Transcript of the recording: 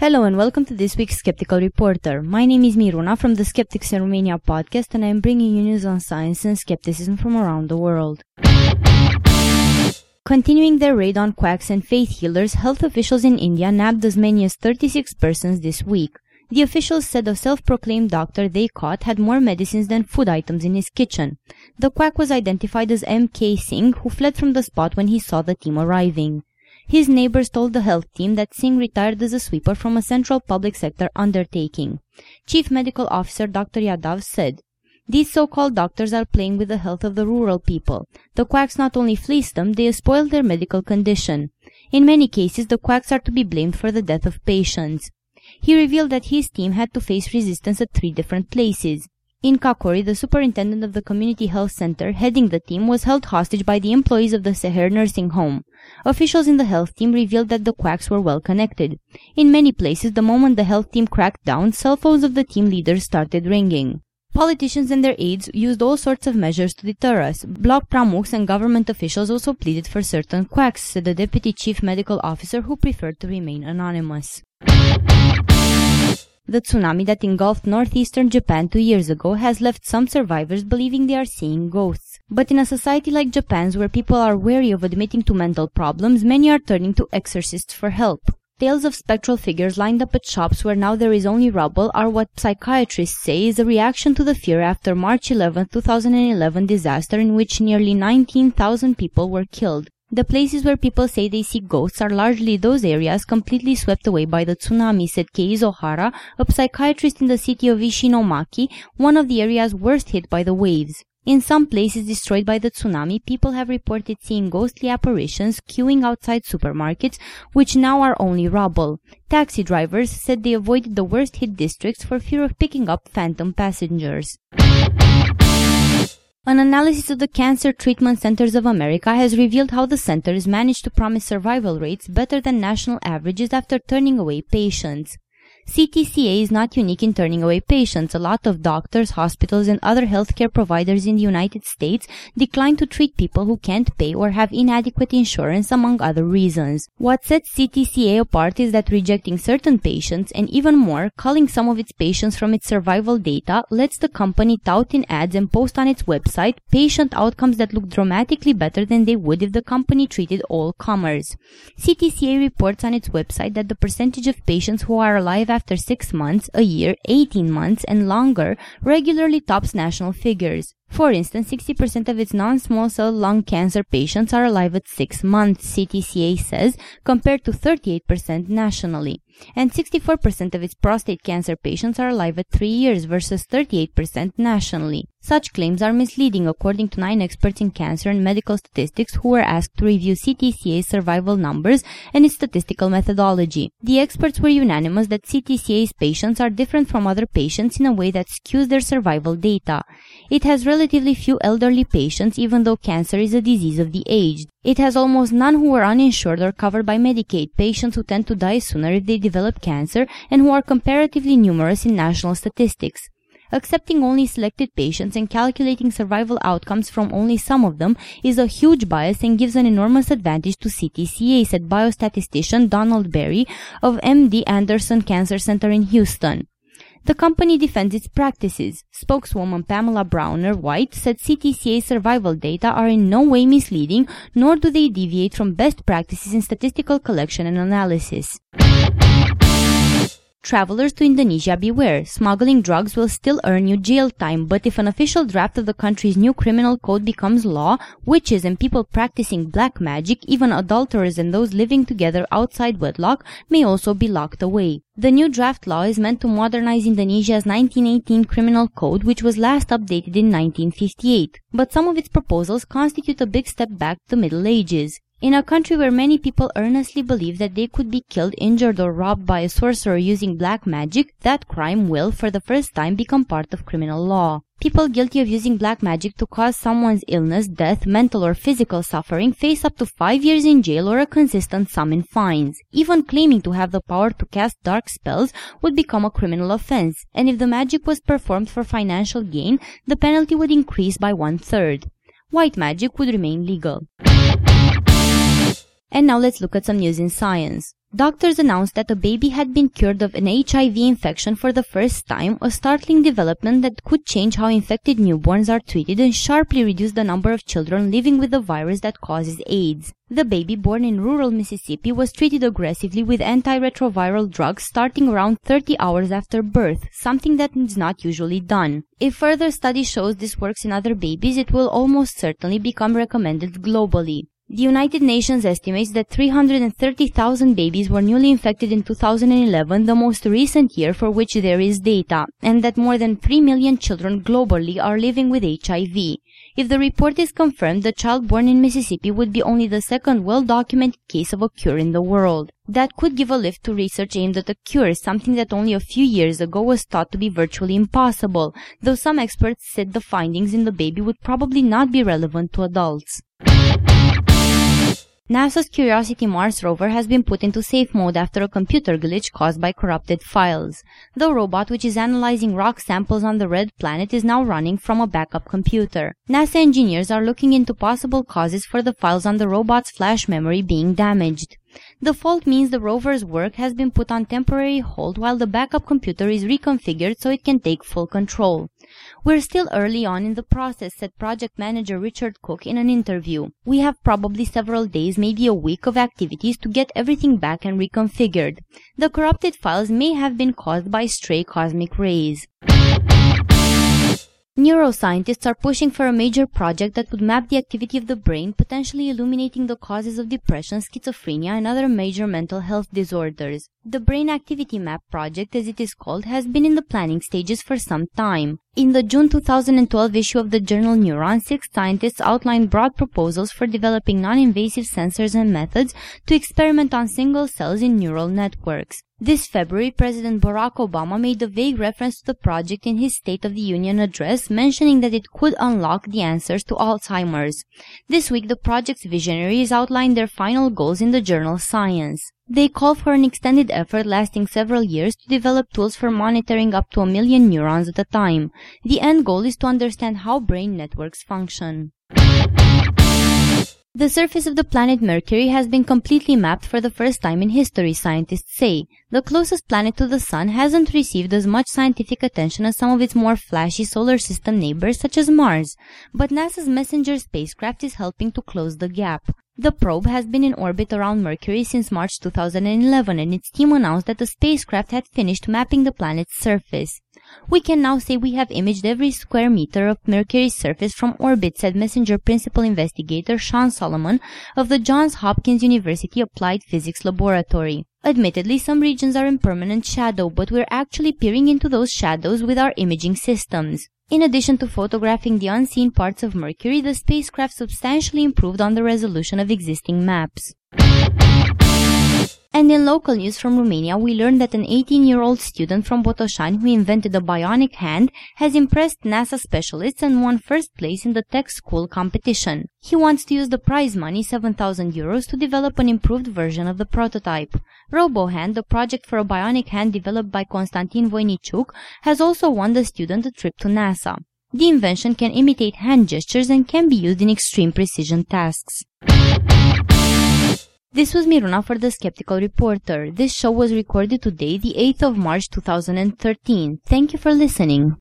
Hello and welcome to this week's Skeptical Reporter. My name is Miruna from the Skeptics in Romania podcast and I'm bringing you news on science and skepticism from around the world. Continuing their raid on quacks and faith healers, health officials in India nabbed as many as 36 persons this week. The officials said a self-proclaimed doctor they caught had more medicines than food items in his kitchen. The quack was identified as M.K. Singh, who fled from the spot when he saw the team arriving. His neighbors told the health team that Singh retired as a sweeper from a central public sector undertaking. Chief Medical Officer Dr. Yadav said, these so-called doctors are playing with the health of the rural people. The quacks not only fleece them, they spoil their medical condition. In many cases, the quacks are to be blamed for the death of patients. He revealed that his team had to face resistance at three different places. In Kakori, the superintendent of the community health center heading the team was held hostage by the employees of the Seher nursing home. Officials in the health team revealed that the quacks were well connected. In many places, the moment the health team cracked down, cell phones of the team leaders started ringing. Politicians and their aides used all sorts of measures to deter us. Block pramukhs and government officials also pleaded for certain quacks, said the deputy chief medical officer who preferred to remain anonymous. The tsunami that engulfed northeastern Japan two years ago has left some survivors believing they are seeing ghosts. But in a society like Japan's where people are wary of admitting to mental problems, many are turning to exorcists for help. Tales of spectral figures lined up at shops where now there is only rubble are what psychiatrists say is a reaction to the fear after March 11, 2011 disaster in which nearly 19,000 people were killed. The places where people say they see ghosts are largely those areas completely swept away by the tsunami, said Keizo Ohara, a psychiatrist in the city of Ishinomaki, one of the areas worst hit by the waves. In some places destroyed by the tsunami, people have reported seeing ghostly apparitions queuing outside supermarkets, which now are only rubble. Taxi drivers said they avoided the worst hit districts for fear of picking up phantom passengers. An analysis of the Cancer Treatment Centers of America has revealed how the centers managed to promise survival rates better than national averages after turning away patients. CTCA is not unique in turning away patients. A lot of doctors, hospitals, and other healthcare providers in the United States decline to treat people who can't pay or have inadequate insurance, among other reasons. What sets CTCA apart is that rejecting certain patients, and even more, culling some of its patients from its survival data, lets the company tout in ads and post on its website patient outcomes that look dramatically better than they would if the company treated all comers. CTCA reports on its website that the percentage of patients who are alive after 6 months, a year, 18 months, and longer regularly tops national figures. For instance, 60% of its non-small cell lung cancer patients are alive at 6 months, CTCA says, compared to 38% nationally. And 64% of its prostate cancer patients are alive at 3 years versus 38% nationally. Such claims are misleading according to nine experts in cancer and medical statistics who were asked to review CTCA's survival numbers and its statistical methodology. The experts were unanimous that CTCA's patients are different from other patients in a way that skews their survival data. It has relatively few elderly patients even though cancer is a disease of the aged. It has almost none who are uninsured or covered by Medicaid, patients who tend to die sooner if they develop cancer and who are comparatively numerous in national statistics. Accepting only selected patients and calculating survival outcomes from only some of them is a huge bias and gives an enormous advantage to CTCA, said biostatistician Donald Berry of MD Anderson Cancer Center in Houston. The company defends its practices. Spokeswoman Pamela Browner White said CTCA survival data are in no way misleading, nor do they deviate from best practices in statistical collection and analysis. Travelers to Indonesia beware. Smuggling drugs will still earn you jail time, but if an official draft of the country's new criminal code becomes law, witches and people practicing black magic, even adulterers and those living together outside wedlock, may also be locked away. The new draft law is meant to modernize Indonesia's 1918 criminal code, which was last updated in 1958. But some of its proposals constitute a big step back to the Middle Ages. In a country where many people earnestly believe that they could be killed, injured, or robbed by a sorcerer using black magic, that crime will, for the first time, become part of criminal law. People guilty of using black magic to cause someone's illness, death, mental or physical suffering face up to five years in jail or a consistent sum in fines. Even claiming to have the power to cast dark spells would become a criminal offense, and if the magic was performed for financial gain, the penalty would increase by one third. White magic would remain legal. And now let's look at some news in science. Doctors announced that a baby had been cured of an HIV infection for the first time, a startling development that could change how infected newborns are treated and sharply reduce the number of children living with the virus that causes AIDS. The baby born in rural Mississippi was treated aggressively with antiretroviral drugs starting around 30 hours after birth, something that is not usually done. If further study shows this works in other babies, it will almost certainly become recommended globally. The United Nations estimates that 330,000 babies were newly infected in 2011, the most recent year for which there is data, and that more than 3 million children globally are living with HIV. If the report is confirmed, the child born in Mississippi would be only the second well-documented case of a cure in the world. That could give a lift to research aimed at a cure, something that only a few years ago was thought to be virtually impossible, though some experts said the findings in the baby would probably not be relevant to adults. NASA's Curiosity Mars rover has been put into safe mode after a computer glitch caused by corrupted files. The robot, which is analyzing rock samples on the red planet, is now running from a backup computer. NASA engineers are looking into possible causes for the files on the robot's flash memory being damaged. The fault means the rover's work has been put on temporary hold while the backup computer is reconfigured so it can take full control. We're still early on in the process, said project manager Richard Cook in an interview. We have probably several days, maybe a week of activities to get everything back and reconfigured. The corrupted files may have been caused by stray cosmic rays. Neuroscientists are pushing for a major project that would map the activity of the brain, potentially illuminating the causes of depression, schizophrenia, and other major mental health disorders. The Brain Activity Map project, as it is called, has been in the planning stages for some time. In the June 2012 issue of the journal Neuron, six scientists outlined broad proposals for developing non-invasive sensors and methods to experiment on single cells in neural networks. This February, President Barack Obama made a vague reference to the project in his State of the Union address, mentioning that it could unlock the answers to Alzheimer's. This week, the project's visionaries outlined their final goals in the journal Science. They call for an extended effort lasting several years to develop tools for monitoring up to a million neurons at a time. The end goal is to understand how brain networks function. The surface of the planet Mercury has been completely mapped for the first time in history, scientists say. The closest planet to the Sun hasn't received as much scientific attention as some of its more flashy solar system neighbors such as Mars, but NASA's Messenger spacecraft is helping to close the gap. The probe has been in orbit around Mercury since March 2011 and its team announced that the spacecraft had finished mapping the planet's surface. We can now say we have imaged every square meter of Mercury's surface from orbit, said Messenger Principal Investigator Sean Solomon of the Johns Hopkins University Applied Physics Laboratory. Admittedly, some regions are in permanent shadow, but we're actually peering into those shadows with our imaging systems. In addition to photographing the unseen parts of Mercury, the spacecraft substantially improved on the resolution of existing maps. And in local news from Romania, we learned that an 18-year-old student from Botoșani who invented a bionic hand has impressed NASA specialists and won first place in the tech school competition. He wants to use the prize money, 7,000 euros, to develop an improved version of the prototype. RoboHand, the project for a bionic hand developed by Konstantin Voinichuk, has also won the student a trip to NASA. The invention can imitate hand gestures and can be used in extreme precision tasks. This was Miruna for The Skeptical Reporter. This show was recorded today, the 8th of March 2013. Thank you for listening.